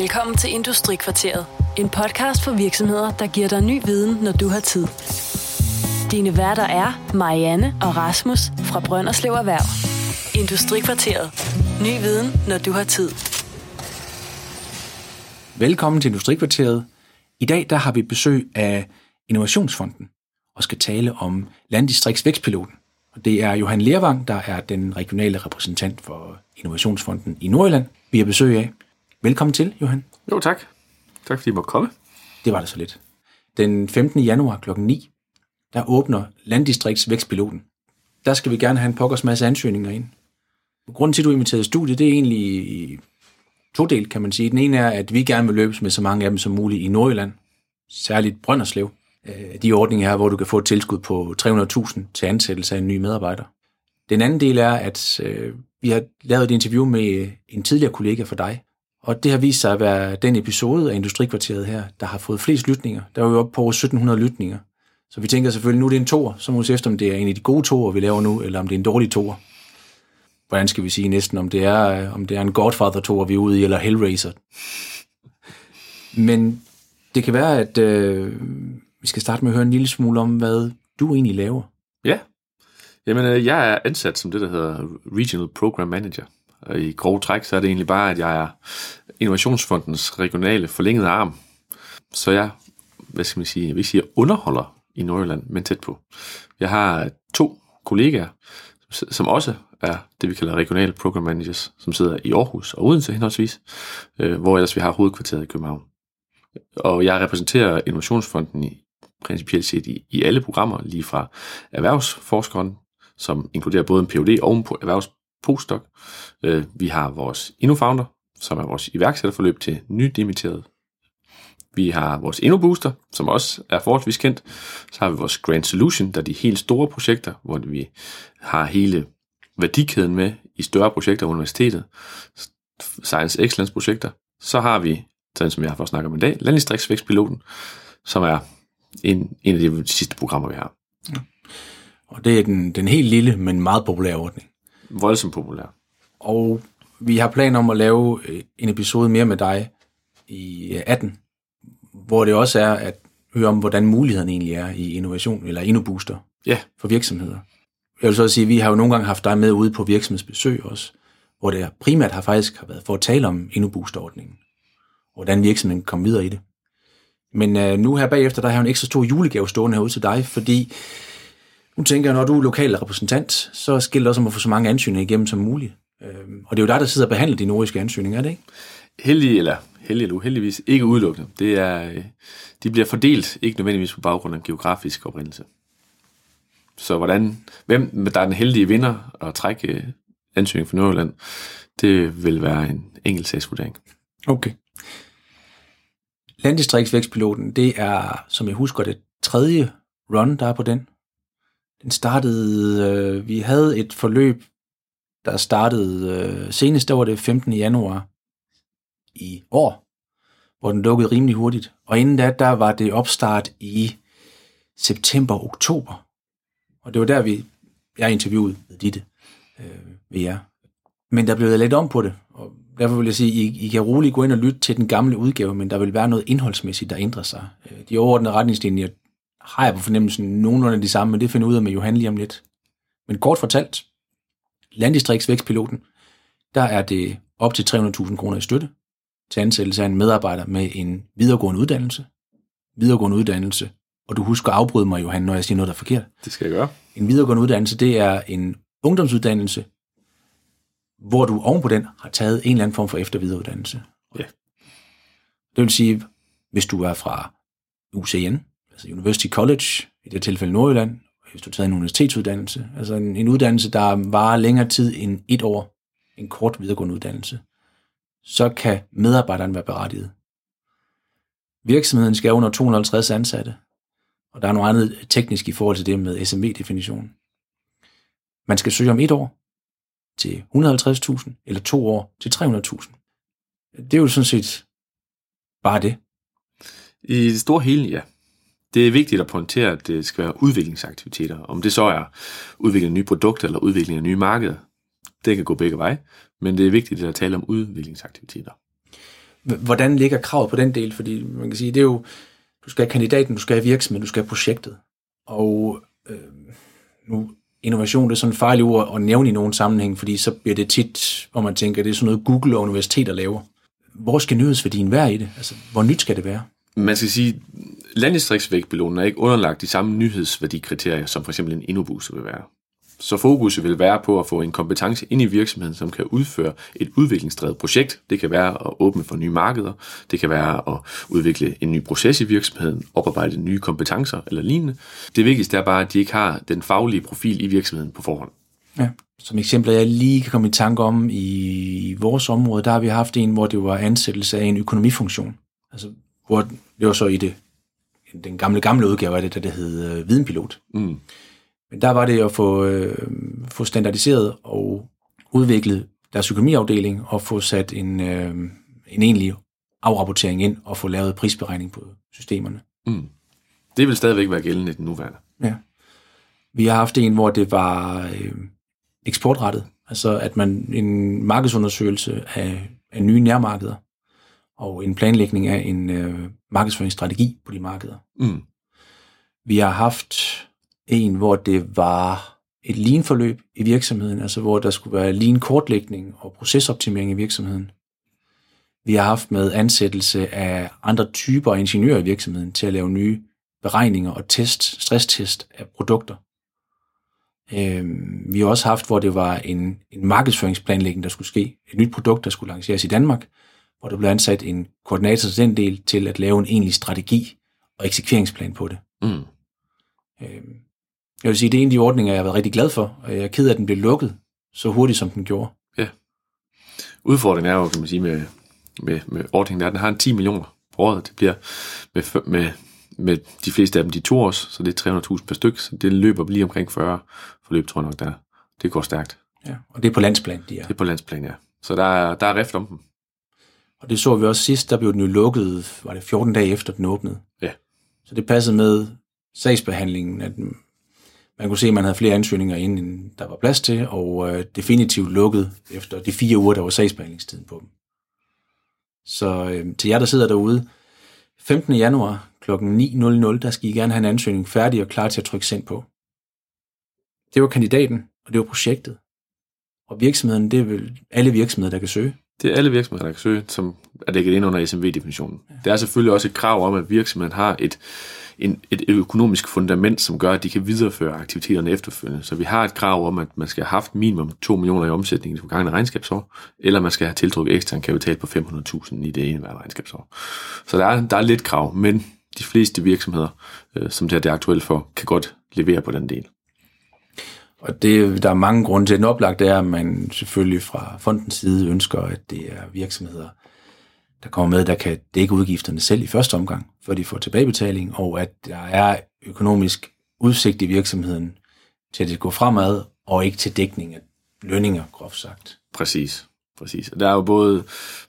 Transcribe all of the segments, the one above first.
Velkommen til Industrikvarteret. En podcast for virksomheder, der giver dig ny viden, når du har tid. Dine værter er Marianne og Rasmus fra Brønderslev Erhverv. Industrikvarteret. Ny viden, når du har tid. Velkommen til Industrikvarteret. I dag der har vi besøg af Innovationsfonden og skal tale om Landdistrikts Vækstpiloten. Og det er Johan Lervang, der er den regionale repræsentant for Innovationsfonden i Nordjylland, vi har besøg af. Velkommen til, Johan. Jo, tak. Tak fordi I måtte komme. Det var det så lidt. Den 15. januar kl. 9, der åbner Landdistrikts Vækstpiloten. Der skal vi gerne have en pokkers masse ansøgninger ind. Grunden til, at du er inviteret i studiet, det er egentlig to del, kan man sige. Den ene er, at vi gerne vil løbes med så mange af dem som muligt i Nordjylland, særligt Brønderslev. Øh, de ordninger her, hvor du kan få et tilskud på 300.000 til ansættelse af en ny medarbejder. Den anden del er, at øh, vi har lavet et interview med en tidligere kollega for dig, og det har vist sig at være den episode af Industrikvarteret her, der har fået flest lytninger. Der var jo oppe på over 1700 lytninger. Så vi tænker selvfølgelig, nu er det en toer, så må vi se efter, om det er en af de gode toer, vi laver nu, eller om det er en dårlig toer. Hvordan skal vi sige næsten, om det er, om det er en Godfather toer, vi er ude i, eller Hellraiser. Men det kan være, at øh, vi skal starte med at høre en lille smule om, hvad du egentlig laver. Ja. Jamen, øh, jeg er ansat som det, der hedder Regional Program Manager. Og i grove træk, så er det egentlig bare, at jeg er Innovationsfondens regionale forlængede arm. Så jeg, hvad skal man sige, jeg vil sige, jeg underholder i Nordjylland, men tæt på. Jeg har to kollegaer, som også er det, vi kalder regionale program managers, som sidder i Aarhus og Odense henholdsvis, øh, hvor ellers vi har hovedkvarteret i København. Og jeg repræsenterer Innovationsfonden i principielt set i, i alle programmer, lige fra erhvervsforskeren, som inkluderer både en PhD og en postdoc. Øh, vi har vores InnoFounder, som er vores iværksætterforløb til nydimitterede. Vi har vores InnoBooster, som også er forholdsvis kendt. Så har vi vores Grand Solution, der er de helt store projekter, hvor vi har hele værdikæden med i større projekter på universitetet. Science Excellence projekter. Så har vi, den som jeg har fået snakket om i dag, Landdistriktsvækstpiloten, som er en, en af de sidste programmer, vi har. Ja. Og det er den, den helt lille, men meget populære ordning. Voldsomt populær. Og vi har planer om at lave øh, en episode mere med dig i 18, øh, hvor det også er at høre om, hvordan mulighederne egentlig er i innovation, eller InnoBooster ja. for virksomheder. Jeg vil så sige, at vi har jo nogle gange haft dig med ude på virksomhedsbesøg også, hvor det primært har faktisk har været for at tale om InnoBooster-ordningen, og hvordan virksomheden komme videre i det. Men uh, nu her bagefter, der har jeg en ekstra stor julegave stående herude til dig, fordi nu tænker jeg, når du er lokal repræsentant, så skiller det også om at få så mange ansøgninger igennem som muligt. Uh, og det er jo dig, der sidder og behandler de nordiske ansøgninger, er det ikke? Heldig eller heldig eller uheldigvis ikke udelukkende. Det er, øh, de bliver fordelt ikke nødvendigvis på baggrund af geografisk oprindelse. Så hvordan, hvem der er den heldige vinder at trække ansøgning for Nordjylland, det vil være en enkelt sagsvurdering. Okay. Landdistriktsvækstpiloten, det er, som jeg husker, det tredje run, der er på den. Den startede, øh, vi havde et forløb, der startede øh, senest, der var det 15. januar i år, hvor den lukkede rimelig hurtigt. Og inden da, der var det opstart i september-oktober. Og det var der, vi, jeg interviewede med Ditte øh, ved jer. Men der blev lidt om på det, og derfor vil jeg sige, I, I kan roligt gå ind og lytte til den gamle udgave, men der vil være noget indholdsmæssigt, der ændrer sig. Øh, de overordnede retningslinjer har jeg på fornemmelsen nogenlunde de samme, men det finder ud af med Johan lige om lidt. Men kort fortalt, landdistriktsvækstpiloten, der er det op til 300.000 kroner i støtte til ansættelse af en medarbejder med en videregående uddannelse. Videregående uddannelse. Og du husker at afbryde mig, Johan, når jeg siger noget, der er forkert. Det skal jeg gøre. En videregående uddannelse, det er en ungdomsuddannelse, hvor du ovenpå den har taget en eller anden form for efter- Ja. Det vil sige, hvis du er fra UCN, altså University College, i det tilfælde Nordjylland, hvis du tager en universitetsuddannelse, altså en, en uddannelse, der varer længere tid end et år, en kort videregående uddannelse, så kan medarbejderen være berettiget. Virksomheden skal under 250 ansatte, og der er noget andet teknisk i forhold til det med SME-definitionen. Man skal søge om et år til 150.000, eller to år til 300.000. Det er jo sådan set bare det. I det store hele, ja. Det er vigtigt at pointere, at det skal være udviklingsaktiviteter. Om det så er udvikling af nye produkter eller udvikling af nye markeder, det kan gå begge veje, men det er vigtigt at tale om udviklingsaktiviteter. hvordan ligger kravet på den del? Fordi man kan sige, det er jo, du skal have kandidaten, du skal have virksomheden, du skal have projektet. Og øh, nu, innovation det er sådan et farligt ord at nævne i nogen sammenhæng, fordi så bliver det tit, hvor man tænker, det er sådan noget Google og universiteter laver. Hvor skal nyhedsværdien være i det? Altså, hvor nyt skal det være? Man skal sige, landdistriktsvægtbelonen er ikke underlagt de samme nyhedsværdikriterier, som for eksempel en Innobus vil være. Så fokus vil være på at få en kompetence ind i virksomheden, som kan udføre et udviklingsdrevet projekt. Det kan være at åbne for nye markeder, det kan være at udvikle en ny proces i virksomheden, oparbejde nye kompetencer eller lignende. Det vigtigste er bare, at de ikke har den faglige profil i virksomheden på forhånd. Ja. Som eksempel, jeg lige kan komme i tanke om i vores område, der har vi haft en, hvor det var ansættelse af en økonomifunktion. Altså, hvor det var så i det, den gamle, gamle udgave af det, der det hed øh, videnpilot. Mm. Men der var det at få, øh, få standardiseret og udviklet deres økonomiafdeling og få sat en, øh, en egentlig afrapportering ind og få lavet prisberegning på systemerne. Mm. Det vil stadigvæk være gældende i den nuværende. Ja. Vi har haft en, hvor det var øh, eksportrettet, altså at man en markedsundersøgelse af, af nye nærmarkeder og en planlægning af en øh, markedsføringsstrategi på de markeder. Mm. Vi har haft en, hvor det var et lean-forløb i virksomheden, altså hvor der skulle være lean-kortlægning og procesoptimering i virksomheden. Vi har haft med ansættelse af andre typer af ingeniører i virksomheden til at lave nye beregninger og test, stresstest af produkter. Øhm, vi har også haft, hvor det var en, en markedsføringsplanlægning, der skulle ske. Et nyt produkt, der skulle lanceres i Danmark, hvor der blev ansat en koordinator til den del til at lave en egentlig strategi og eksekveringsplan på det. Mm. Øhm, jeg vil sige, det er en af de ordninger, jeg har været rigtig glad for, og jeg er ked af, at den blev lukket så hurtigt, som den gjorde. Udfordringen er jo, kan man sige, med, med, med ordningen, der, at den har en 10 millioner på året. Det bliver med, med, med de fleste af dem de to års, så det er 300.000 per styk, så det løber lige omkring 40 forløb, tror jeg nok, der. Det går stærkt. Ja, og det er på landsplan, de er. Det er på landsplan, ja. Så der er, der er rift om dem. Og det så vi også sidst, der blev den jo lukket, var det 14 dage efter den åbnede. Ja. Så det passede med sagsbehandlingen, at man kunne se, at man havde flere ansøgninger ind, end der var plads til, og øh, definitivt lukket efter de fire uger, der var sagsbehandlingstiden på dem. Så øh, til jer, der sidder derude, 15. januar kl. 9.00, der skal I gerne have en ansøgning færdig og klar til at trykke send på. Det var kandidaten, og det var projektet. Og virksomheden, det er vel alle virksomheder, der kan søge. Det er alle virksomheder, der kan søge, som er dækket ind under SMV-definitionen. Ja. Der er selvfølgelig også et krav om, at virksomheden har et, en, et økonomisk fundament, som gør, at de kan videreføre aktiviteterne efterfølgende. Så vi har et krav om, at man skal have haft minimum 2 millioner i omsætning i det forgangne regnskabsår, eller man skal have tiltrukket ekstern kapital på 500.000 i det ene regnskabsår. Så der er, der er lidt krav, men de fleste virksomheder, øh, som det er det aktuelt for, kan godt levere på den del. Og det, der er mange grunde til. Den oplagt er, at man selvfølgelig fra fondens side ønsker, at det er virksomheder, der kommer med, der kan dække udgifterne selv i første omgang, før de får tilbagebetaling, og at der er økonomisk udsigt i virksomheden til at det går fremad, og ikke til dækning af lønninger, groft sagt. Præcis. Præcis. Og der er jo både,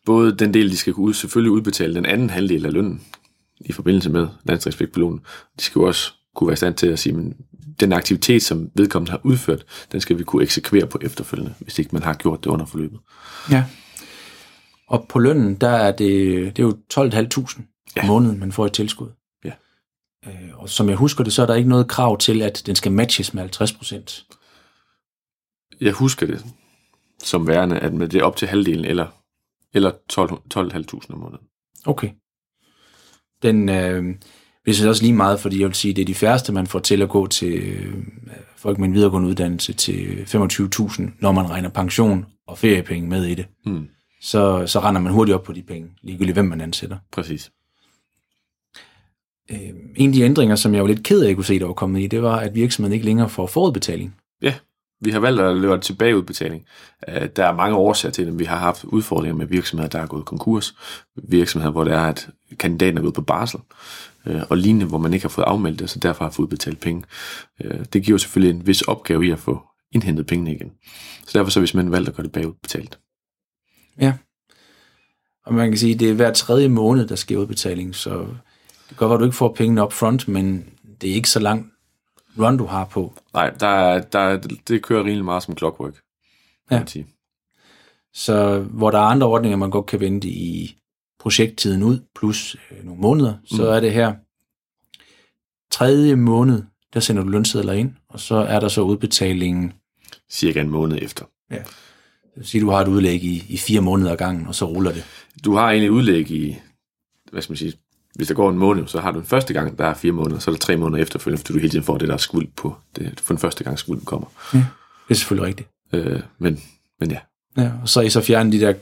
både den del, de skal kunne ud, selvfølgelig udbetale den anden halvdel af lønnen i forbindelse med landstriksvægtbelonen. De skal jo også kunne være i stand til at sige, men den aktivitet, som vedkommende har udført, den skal vi kunne eksekvere på efterfølgende, hvis ikke man har gjort det under forløbet. Ja. Og på lønnen, der er det, det er jo 12.500 ja. om måneden, man får et tilskud. Ja. Øh, og som jeg husker det, så er der ikke noget krav til, at den skal matches med 50 procent. Jeg husker det som værende, at med det er op til halvdelen, eller, eller 12 12.500 om måneden. Okay. Den, øh, det er også lige meget, fordi jeg vil sige, det er de færreste, man får til at gå til øh, folk med en videregående uddannelse til 25.000, når man regner pension og feriepenge med i det. Mm. Så, så render man hurtigt op på de penge, ligegyldigt hvem man ansætter. Præcis. Øh, en af de ændringer, som jeg var lidt ked af at kunne se, der var kommet i, det var, at virksomheden ikke længere får forudbetaling. Ja, vi har valgt at lave tilbageudbetaling. Øh, Der er mange årsager til det. Vi har haft udfordringer med virksomheder, der er gået konkurs. Virksomheder, hvor det er, at kandidaten er gået på barsel. Øh, Og lignende, hvor man ikke har fået afmeldt det, så derfor har fået udbetalt penge. Øh, Det giver selvfølgelig en vis opgave i at få indhentet pengene igen. Så derfor så har vi simpelthen valgt at gøre det bagudbetalt. Ja. Og man kan sige, at det er hver tredje måned, der sker udbetaling, så det kan godt være, at du ikke får pengene up front, men det er ikke så lang run, du har på. Nej, der er, der er, det kører rimelig meget som clockwork. Ja. man sige. Så hvor der er andre ordninger, man godt kan vente i projekttiden ud, plus øh, nogle måneder, så mm. er det her tredje måned, der sender du lønsedler ind, og så er der så udbetalingen, Cirka en måned efter. ja, det vil sige, du har et udlæg i, i fire måneder ad gangen, og så ruller det. Du har egentlig udlæg i, hvad skal man sige, hvis der går en måned, så har du den første gang, der er fire måneder, så er der tre måneder efterfølgende, fordi du hele tiden får det der skuld på, det, for den første gang skulden kommer. Det er selvfølgelig rigtigt. Øh, men, men ja, Ja, og så er I så fjernet de der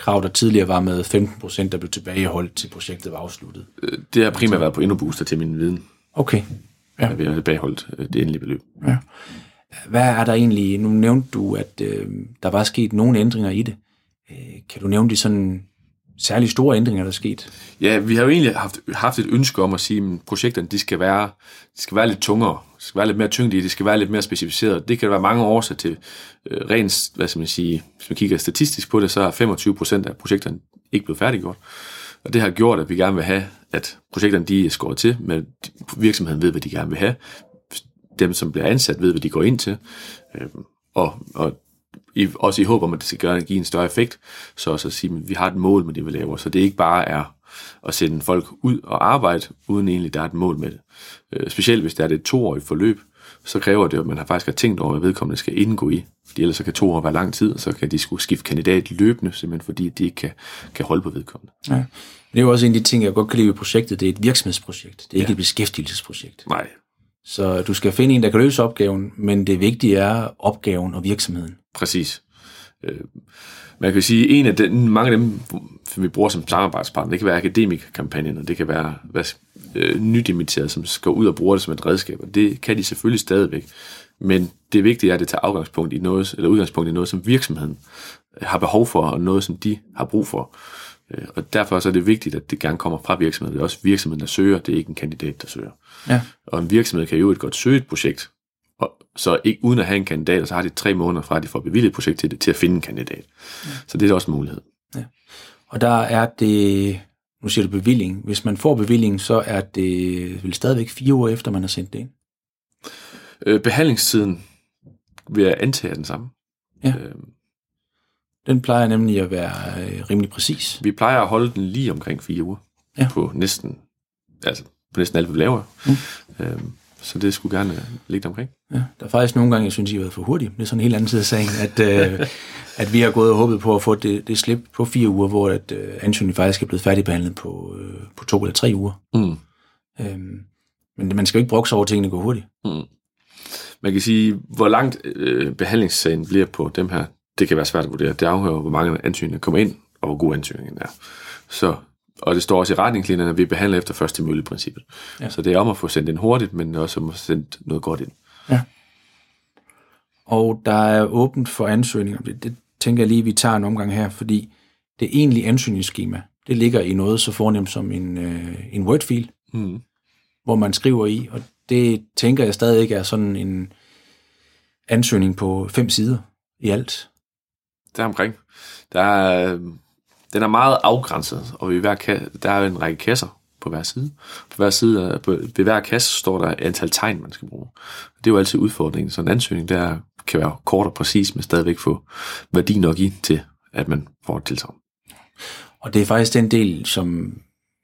krav, der tidligere var med 15 procent, der blev tilbageholdt til projektet var afsluttet. Øh, det har primært været på InnoBooster til min viden, Okay. at vi har tilbageholdt øh, det endelige beløb. Ja. Hvad er der egentlig, nu nævnte du, at øh, der var sket nogle ændringer i det. Øh, kan du nævne de sådan særlig store ændringer, der er sket? Ja, vi har jo egentlig haft, haft et ønske om at sige, at projekterne de skal, være, de skal være lidt tungere, de skal være lidt mere tyngde i, de skal være lidt mere specificeret. Det kan der være mange årsager til. Øh, rent, hvad skal man sige, hvis man kigger statistisk på det, så er 25 procent af projekterne ikke blevet færdiggjort. Og det har gjort, at vi gerne vil have, at projekterne de er skåret til, men virksomheden ved, hvad de gerne vil have. Dem, som bliver ansat, ved, hvad de går ind til. Øh, og, og i, også i håb om, at det skal gøre, give en større effekt, så også at sige, at vi har et mål med det, vi laver. Så det ikke bare er at sende folk ud og arbejde, uden egentlig, der er et mål med det. Øh, specielt hvis det er det et toårigt forløb, så kræver det, at man har faktisk har tænkt over, hvad vedkommende skal indgå i. Fordi ellers så kan to år være lang tid, og så kan de skulle skifte kandidat løbende, simpelthen fordi de ikke kan, kan holde på vedkommende. Ja. Det er jo også en af de ting, jeg godt kan lide ved projektet. Det er et virksomhedsprojekt. Det er ikke et beskæftigelsesprojekt. Nej, så du skal finde en, der kan løse opgaven, men det vigtige er opgaven og virksomheden. Præcis. Øh, man kan sige, en af den, mange af dem, som vi bruger som samarbejdspartner, det kan være akademikkampagnen, og det kan være hvad, øh, nydimitterede, som skal ud og bruge det som et redskab, og det kan de selvfølgelig stadigvæk. Men det vigtige er, at det tager afgangspunkt i noget, eller udgangspunkt i noget, som virksomheden har behov for, og noget, som de har brug for. Øh, Og derfor så er det vigtigt, at det gerne kommer fra virksomheden. Det er også virksomheden, der søger, det er ikke en kandidat, der søger. Ja. Og en virksomhed kan jo et godt søge et projekt, og så ikke uden at have en kandidat, og så har de tre måneder fra, at de får bevilget et projekt til det, til at finde en kandidat. Ja. Så det er også en mulighed. Og der er det, nu siger du bevilling, hvis man får bevilling, så er det vel stadigvæk fire uger efter, man har sendt det ind. Øh, behandlingstiden vil jeg antage er den samme. Ja. Øh, Den plejer nemlig at være øh, rimelig præcis. vi plejer at holde den lige omkring fire uger. Ja. På næsten, altså på næsten alt, vi laver. Mm. Øh, så det skulle gerne ligge omkring. Ja, der er faktisk nogle gange, jeg synes, I har været for hurtige. Det er sådan en helt anden side af sagen, at, øh, at vi har gået og håbet på at få det, det slip på fire uger, hvor at, øh, ansøgningen faktisk er blevet færdigbehandlet på, øh, på to eller tre uger. Mm. Øhm, men man skal jo ikke brokse over, at tingene går hurtigt. Man kan sige, hvor langt øh, behandlingssagen bliver på dem her, det kan være svært at vurdere. Det afhører, hvor mange ansøgninger kommer ind, og hvor god ansøgningen er. Så, og det står også i retningslinjerne, at vi behandler efter første mølle princippet. Ja. Så det er om at få sendt ind hurtigt, men også om at få sendt noget godt ind. Og der er åbent for ansøgninger. Det, det tænker jeg lige, vi tager en omgang her, fordi det egentlige ansøgningsskema, det ligger i noget så fornemt som en, øh, en Word-fil, Mm. hvor man skriver i, og det tænker jeg stadig ikke er sådan en ansøgning på fem sider i alt. Der omkring. Der er, øhm, den er meget afgrænset, og ved hver ka- der er en række kasser på hver side. På hver side, på, ved hver kasse står der et antal tegn, man skal bruge. Det er jo altid udfordringen. Så en ansøgning, der kan være kort og præcis, men stadigvæk få værdi nok i til, at man får et tilsagn. Og det er faktisk den del, som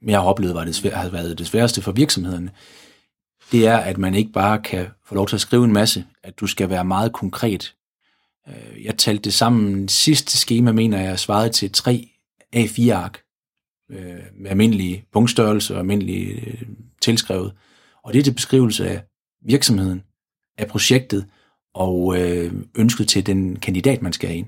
jeg har oplevet var det svær, har været det sværeste for virksomhederne. Det er, at man ikke bare kan få lov til at skrive en masse, at du skal være meget konkret. Øh, Jeg talte det sammen. Sidste schema, mener jeg, svarede til tre A4-ark øh, med almindelige punktstørrelse og almindelige øh, tilskrevet. Og det er til beskrivelse af virksomheden, af projektet og øh, ønsket til den kandidat, man skal have ind.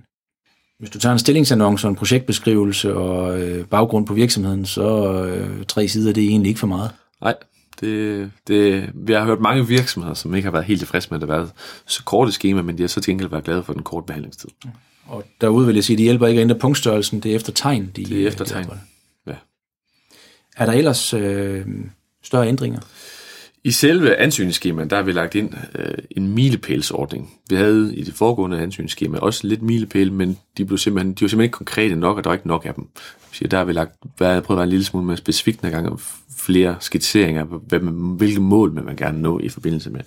Hvis du tager en stillingsannonce og en projektbeskrivelse og øh, baggrund på virksomheden, så øh, tre sider, det er egentlig ikke for meget. Nej, det, det, vi har hørt mange virksomheder, som ikke har været helt tilfredse med, at det har været så kort et schema, men de har så til gengæld været glade for den korte behandlingstid. Og derude vil jeg sige, at det hjælper ikke at ændre punktstørrelsen, det er efter tegn. De, Det er efter tegn. de. Ja. Er der ellers øh, større ændringer? I selve ansøgningsskemaet, der har vi lagt ind øh, en milepælsordning. Vi havde i det foregående ansøgningsskema også lidt milepæl, men de, blev simpelthen, de var simpelthen ikke konkrete nok, og der var ikke nok af dem. Så der har vi lagt, været, prøvet at være en lille smule mere specifikt en gang, og flere skitseringer, hvad man, hvilke mål man, gerne nå i forbindelse med,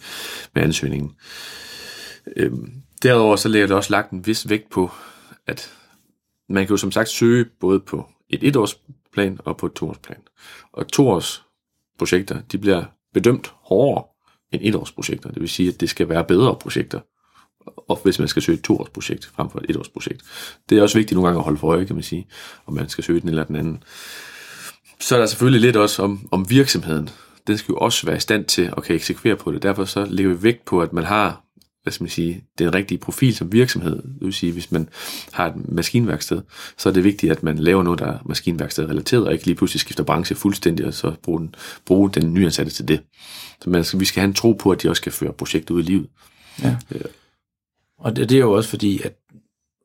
med ansøgningen. Øhm, derudover så lægger det også lagt en vis vægt på, at man kan jo som sagt søge både på et etårsplan og på et toårsplan. Og toårs projekter, de bliver bedømt hårdere end etårsprojekter. Det vil sige, at det skal være bedre projekter, og hvis man skal søge et toårsprojekt frem for et etårsprojekt. Det er også vigtigt nogle gange at holde for øje, kan man sige, om man skal søge den eller den anden. Så er der selvfølgelig lidt også om, om virksomheden. Den skal jo også være i stand til at kan eksekvere på det. Derfor så lægger vi vægt på, at man har hvad skal man sige, den rigtige profil som virksomhed. Det vil sige, hvis man har et maskinværksted, så er det vigtigt, at man laver noget, der er maskinværksted relateret, og ikke lige pludselig skifter branche fuldstændig, og så bruge den, bruge den nyansatte til det. Så man skal, vi skal have en tro på, at de også skal føre projektet ud i livet. Ja. Og det, det er jo også fordi, at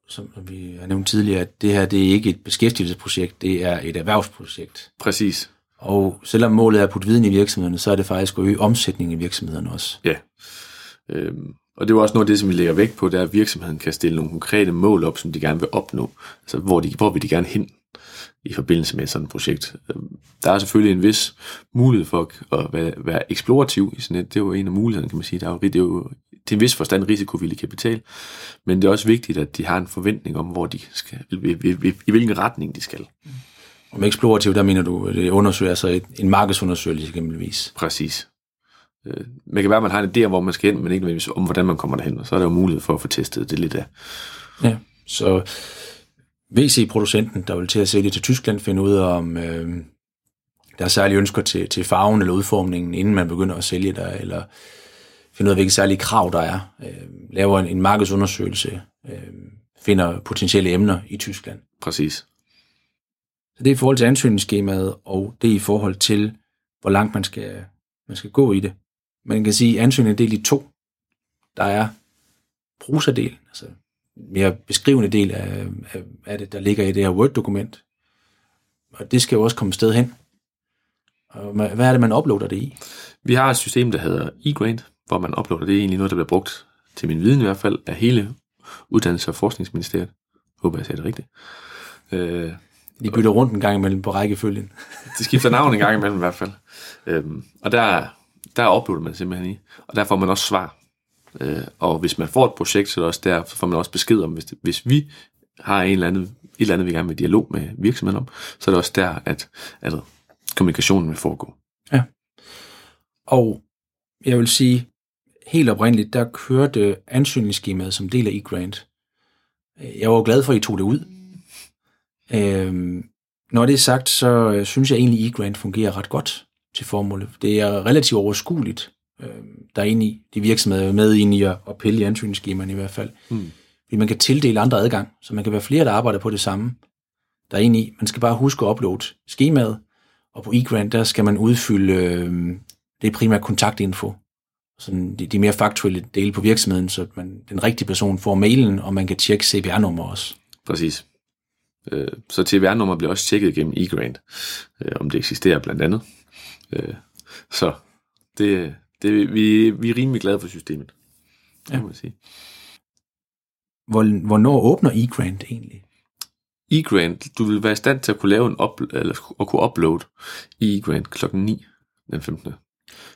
som vi har nævnt tidligere, at det her det er ikke et beskæftigelsesprojekt, det er et erhvervsprojekt. Præcis. Og selvom målet er at putte viden i virksomhederne, så er det faktisk at øge omsætningen i virksomhederne også. Ja. Øhm, og det er også noget af det, som vi lægger vægt på, det er, at virksomheden kan stille nogle konkrete mål op, som de gerne vil opnå. Altså, hvor, de, hvor vil de gerne hen i forbindelse med sådan et projekt. Øhm, der er selvfølgelig en vis mulighed for at være, være eksplorativ i sådan et. Det er jo en af mulighederne, kan man sige. Der er jo, det er jo til en vis forstand risikovillig kapital, men det er også vigtigt, at de har en forventning om, hvor de skal, i, i, i, i hvilken retning de skal. Og med eksplorativ, der mener du, at det undersøger altså et, en markedsundersøgelse eksempelvis. Præcis. Øh, man kan være, at man har en idé om, hvor man skal hen, men ikke nødvendigvis om, hvordan man kommer derhen, og så er der jo mulighed for at få testet det lidt af. Ja, så VC-producenten, der vil til at sælge til Tyskland, finder ud af, om øh, der er særlige ønsker til, til farven eller udformningen, inden man begynder at sælge der, eller finder ud af, hvilke særlige krav der er, øh, laver en, en markedsundersøgelse, øh, finder potentielle emner i Tyskland. Præcis. Så det er i forhold til ansøgningsskemaet, og det er i forhold til, hvor langt man skal, man skal gå i det. Man kan sige, ansøgningen er delt i to. Der er prosadel, altså mere beskrivende del af, af, af det, der ligger i det her Word-dokument. Og det skal jo også komme sted hen. Og hvad er det, man uploader det i? Vi har et system, der hedder eGrant, hvor man uploader det. er egentlig noget, der bliver brugt til min viden i hvert fald, af hele Uddannelses- og Forskningsministeriet. Håber, jeg sagde det rigtigt. Øh, de bytter rundt en gang imellem på rækkefølgen. det skifter navn en gang imellem i hvert fald. Øhm, og der, der uploader man simpelthen i. Og der får man også svar. Øh, og hvis man får et projekt, så, er det også der, får man også besked om, hvis, det, hvis vi har en eller anden, et eller andet, vi gerne vil dialog med virksomheden om, så er det også der, at, at kommunikationen vil foregå. Ja. Og jeg vil sige, helt oprindeligt, der kørte ansøgningsskemaet som del af e-grant. Jeg var glad for, at I tog det ud. Øhm, når det er sagt, så øh, synes jeg egentlig, at e-grant fungerer ret godt til formålet. Det er relativt overskueligt. Øhm, der er egentlig de virksomheder er med ind i at, at pille i ansøgningsskemaerne i hvert fald. Mm. Fordi man kan tildele andre adgang, så man kan være flere, der arbejder på det samme. Der er egentlig, man skal bare huske at uploade skemaet, og på eGrant, der skal man udfylde, øh, det er primært kontaktinfo, sådan de, de mere faktuelle dele på virksomheden, så man, den rigtige person får mailen, og man kan tjekke CPR-nummer også. Præcis. Øh, så CPR-nummer bliver også tjekket gennem eGrant, øh, om det eksisterer blandt andet. Øh, så det, det, vi, vi er rimelig glade for systemet, ja. må man sige. Hvor, hvornår åbner eGrant egentlig? eGrant, du vil være i stand til at kunne lave en up, eller at kunne uploade i eGrant klokken 9 den 15.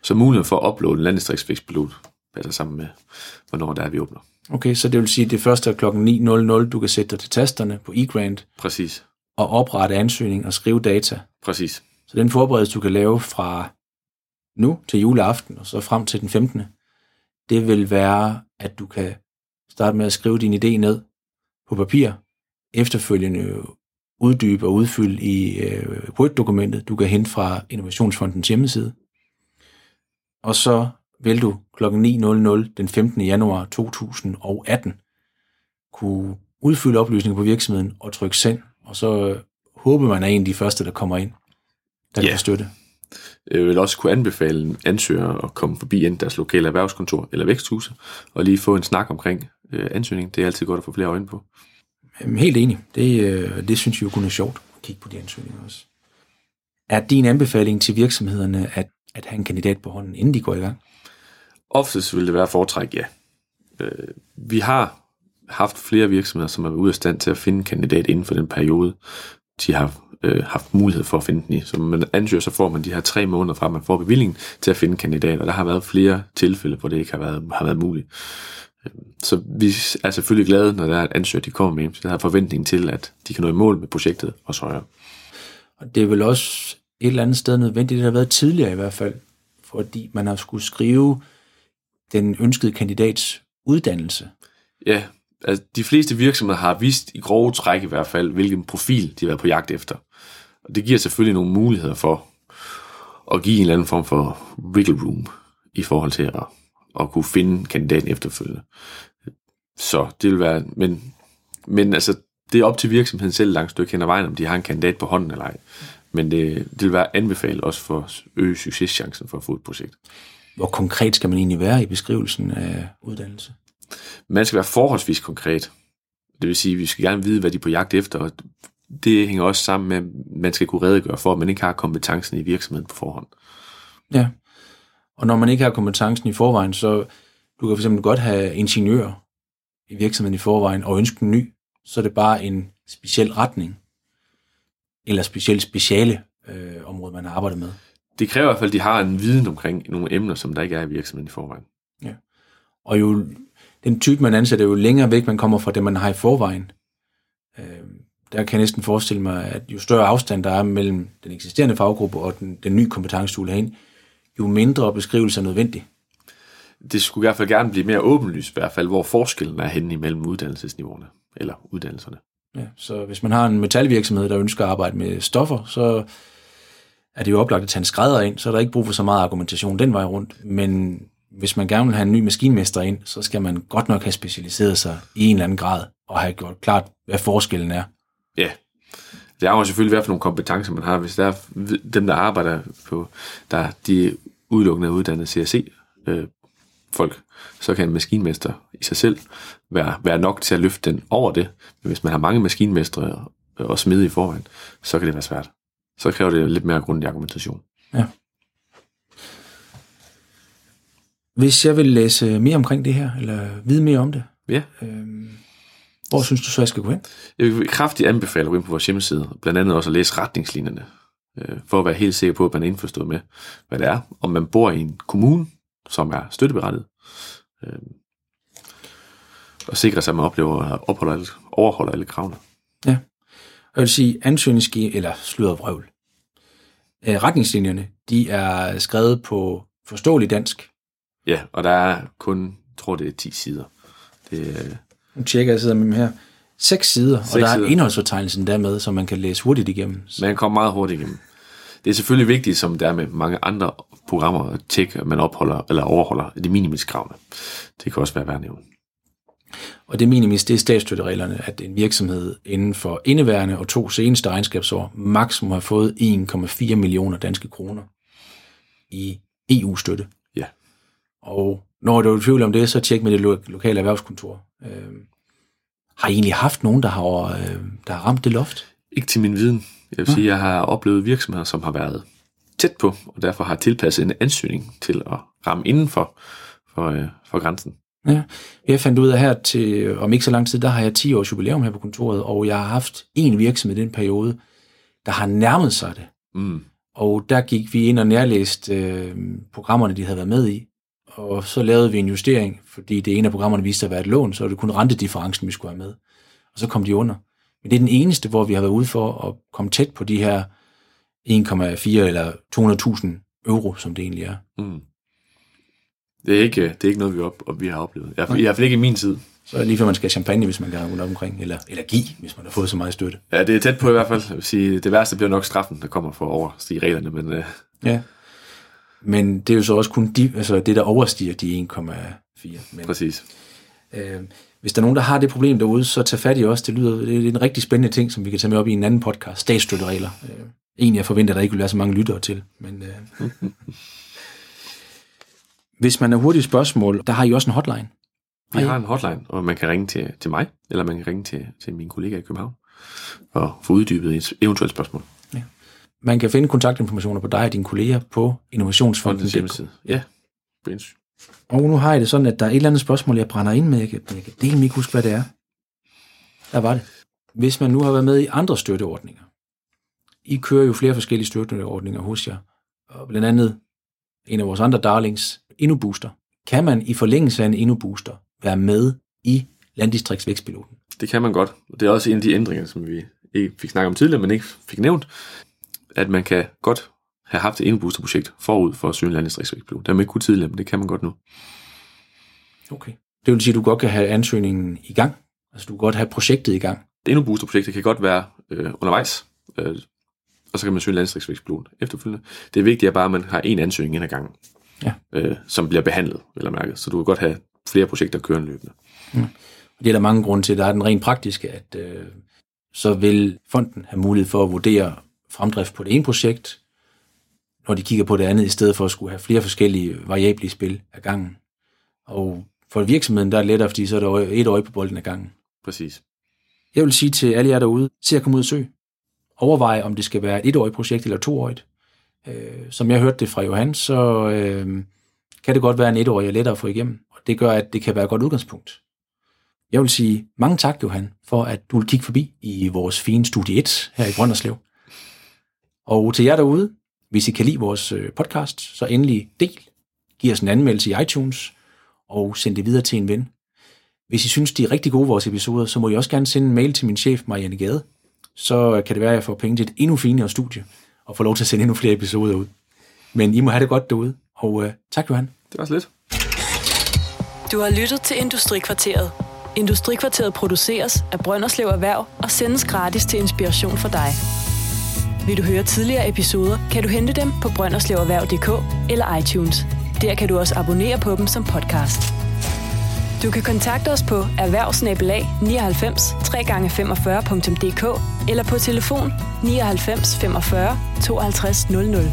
Så muligheden for at uploade en landdistriktsvækstpilot passer sammen med, hvornår der er, vi åbner. Okay, så det vil sige, at det første er klokken 9.00, du kan sætte dig til tasterne på eGrant. Præcis. Og oprette ansøgning og skrive data. Præcis. Så den forberedelse, du kan lave fra nu til juleaften, og så frem til den 15. Det vil være, at du kan starte med at skrive din idé ned på papir, efterfølgende uddybe og udfylde i øh, Word-dokumentet, du kan hente fra Innovationsfondens hjemmeside. Og så vil du kl. 9.00 den 15. januar 2018 kunne udfylde oplysninger på virksomheden og trykke send, og så øh, håber man er en af de første, der kommer ind, der yeah. kan støtte. Jeg vil også kunne anbefale en ansøger at komme forbi enten deres lokale erhvervskontor eller væksthuse, og lige få en snak omkring øh, ansøgningen. Det er altid godt at få flere øjne på. Helt enig. Det, øh, det synes vi jo kun er sjovt at kigge på de ansøgninger også. Er din anbefaling til virksomhederne at, at have en kandidat på hånden, inden de går i gang? Oftest vil det være foretræk, ja. Øh, vi har haft flere virksomheder, som er ude af stand til at finde en kandidat inden for den periode, de har øh, haft mulighed for at finde den i. Så man ansøger, så får man de her tre måneder fra, man får bevillingen til at finde kandidater. Der har været flere tilfælde, hvor det ikke har været, har været muligt. Så vi er selvfølgelig glade, når der er et ansøger, de kommer med, så der har forventning til, at de kan nå i mål med projektet og så højere. Og det er vel også et eller andet sted nødvendigt, det har været tidligere i hvert fald, fordi man har skulle skrive den ønskede kandidats uddannelse. Ja, altså de fleste virksomheder har vist i grove træk i hvert fald, hvilken profil de har været på jagt efter. Og det giver selvfølgelig nogle muligheder for at give en eller anden form for wiggle room i forhold til at, at kunne finde kandidaten efterfølgende. Så det vil være, men, men altså, det er op til virksomheden selv langt stykke hen ad vejen, om de har en kandidat på hånden eller ej. Men det, det vil være anbefalet også for at øge succeschancen for at få et projekt. Hvor konkret skal man egentlig være i beskrivelsen af uddannelse? Man skal være forholdsvis konkret. Det vil sige, at vi skal gerne vide, hvad de er på jagt efter, og det hænger også sammen med, at man skal kunne redegøre for, at man ikke har kompetencen i virksomheden på forhånd. Ja, og når man ikke har kompetencen i forvejen, så du kan fx godt have ingeniører i virksomheden i forvejen og ønske en ny, så er det bare en speciel retning, eller specielt speciale øh, område, man har arbejdet med. Det kræver i hvert fald, at de har en viden omkring nogle emner, som der ikke er i virksomheden i forvejen. Ja. Og jo den type, man ansætter, jo længere væk man kommer fra det, man har i forvejen. Øh, der kan jeg næsten forestille mig, at jo større afstand der er mellem den eksisterende faggruppe og den, den nye kompetence, du ind, jo mindre beskrivelse er nødvendig. Det skulle i hvert fald gerne blive mere åbenlyst, i hvert fald, hvor forskellen er henne imellem uddannelsesniveauerne, eller uddannelserne. Ja, så hvis man har en metalvirksomhed, der ønsker at arbejde med stoffer, så er det jo oplagt at tage en skrædder ind, så er der ikke brug for så meget argumentation den vej rundt. Men hvis man gerne vil have en ny maskinmester ind, så skal man godt nok have specialiseret sig i en eller anden grad, og have gjort klart, hvad forskellen er. Ja, det er jo selvfølgelig, hvad for nogle kompetencer man har. Hvis der er dem, der arbejder på, der de udelukkende uddannet CSC, øh, folk, så kan en maskinmester i sig selv være, være nok til at løfte den over det. Men hvis man har mange maskinmestre og smide i forvejen, så kan det være svært. Så kræver det lidt mere grundig argumentation. Ja. Hvis jeg vil læse mere omkring det her, eller vide mere om det, ja. øhm, hvor synes du så, jeg skal gå hen? Jeg vil kraftigt anbefale at gå ind på vores hjemmeside, blandt andet også at læse retningslinjerne, øh, for at være helt sikker på, at man er indforstået med, hvad det er. Om man bor i en kommune, som er støtteberettiget, øh, og sikre sig, at man oplever at opholde alle, overholder alle kravene. Ja, jeg vil sige, ansøgningsski, eller sludder vrøvl. Øh, retningslinjerne, de er skrevet på forståelig dansk. Ja, og der er kun, tror det er 10 sider. Det, øh, nu tjekker jeg sidder med dem her. Seks sider, Seks og der er indholdsfortegnelsen dermed, som man kan læse hurtigt igennem. Man kommer meget hurtigt igennem. Det er selvfølgelig vigtigt, som det er med mange andre programmer, at tjekke, at man opholder eller overholder de minimiskravene. Det kan også være værd at nævne. Og det minimis, det er statsstøttereglerne, at en virksomhed inden for indeværende og to seneste regnskabsår maksimum har fået 1,4 millioner danske kroner i EU-støtte. Og når du er i tvivl om det, så tjek med det lo- lokale erhvervskontor. Øh, har I egentlig haft nogen, der har, øh, der har ramt det loft? Ikke til min viden. Jeg vil ja. sige, at jeg har oplevet virksomheder, som har været tæt på, og derfor har tilpasset en ansøgning til at ramme inden for, for, øh, for grænsen. Ja, jeg fandt ud af her til, om ikke så lang tid, der har jeg 10 års jubilæum her på kontoret, og jeg har haft en virksomhed i den periode, der har nærmet sig det. Mm. Og der gik vi ind og nærlæste øh, programmerne, de havde været med i, og så lavede vi en justering, fordi det ene af programmerne viste at være et lån, så det kun rentedifferencen, vi skulle have med. Og så kom de under. Men det er den eneste, hvor vi har været ude for at komme tæt på de her 1,4 eller 200.000 euro, som det egentlig er. Mm. Det er ikke, det er ikke noget, vi, op, vi har oplevet. Jeg, i hvert fald ikke i min tid. Så er det lige før man skal have champagne, hvis man gerne vil omkring, eller, eller give, hvis man har fået så meget støtte. Ja, det er tæt på i hvert fald. Jeg vil sige, det værste bliver nok straffen, der kommer for at overstige reglerne, men... Uh... Ja, men det er jo så også kun de, altså det, der overstiger de 1,4. Men, Præcis. Øh, hvis der er nogen, der har det problem derude, så tag fat i os. Det lyder det er en rigtig spændende ting, som vi kan tage med op i en anden podcast. Statsstøtteregler. Øh, en, jeg forventer, der ikke vil være så mange lyttere til. Men, øh, hvis man har hurtige spørgsmål, der har I også en hotline. Vi har en hotline, og man kan ringe til, til mig, eller man kan ringe til, til min kollega i København, og få uddybet et eventuelt spørgsmål. Man kan finde kontaktinformationer på dig og dine kolleger på Innovationsfondens hjemmeside. Ja, Brins. Og nu har jeg det sådan, at der er et eller andet spørgsmål, jeg brænder ind med. Jeg kan, jeg kan dele ikke huske, hvad det er. Der var det. Hvis man nu har været med i andre støtteordninger. I kører jo flere forskellige støtteordninger hos jer. Og blandt andet en af vores andre darlings, InnoBooster. Kan man i forlængelse af en InnoBooster være med i landdistriktsvækstpiloten? Det kan man godt. Og det er også en af de ændringer, som vi ikke fik snakket om tidligere, men ikke fik nævnt. At man kan godt have haft et indboosterprojekt forud for landdistriktsvækstpilot. Det har man ikke kunne tidligere, men det kan man godt nu. Okay. Det vil sige, at du godt kan have ansøgningen i gang. Altså du kan godt have projektet i gang. Det indboosterprojektet kan godt være øh, undervejs, øh, og så kan man søge en landdistriktsvækstpilot efterfølgende. Det vigtige er bare, at man har en ansøgning ind ad gangen, Ja. øh, som bliver behandlet, vil jeg mærke. Så du kan godt have flere projekter kørende løbende. Og det er der mange grunde til. Der er den rent praktiske, at øh, så vil fonden have mulighed for at vurdere fremdrift på det ene projekt, når de kigger på det andet, i stedet for at skulle have flere forskellige variable i spil ad gangen. Og for virksomheden, der er det lettere, fordi så er der et øje på bolden ad gangen. Præcis. Jeg vil sige til alle jer derude, se at komme ud og søge. Overvej, om det skal være et etårigt projekt eller toårigt. Øh, som jeg hørte det fra Johan, så øh, kan det godt være en etårig er lettere at få igennem. Og det gør, at det kan være et godt udgangspunkt. Jeg vil sige mange tak, Johan, for at du vil kigge forbi i vores fine studie 1 her i Brønderslev. Og til jer derude, hvis I kan lide vores øh, podcast, så endelig del. Giv os en anmeldelse i iTunes, og send det videre til en ven. Hvis I synes, de er rigtig gode, vores episoder, så må I også gerne sende en mail til min chef, Marianne Gade. Så kan det være, at jeg får penge til et endnu finere studie, og får lov til at sende endnu flere episoder ud. Men I må have det godt derude, og øh, tak Johan. Det var så lidt. Du har lyttet til Industrikvarteret. Industrikvarteret produceres af Brønderslev Erhverv og sendes gratis til inspiration for dig. Vil du høre tidligere episoder, kan du hente dem på brønderslevererhverv.dk eller iTunes. Der kan du også abonnere på dem som podcast. Du kan kontakte os på erhvervsnabelag 99 3x45.dk eller på telefon 99 45 52 00.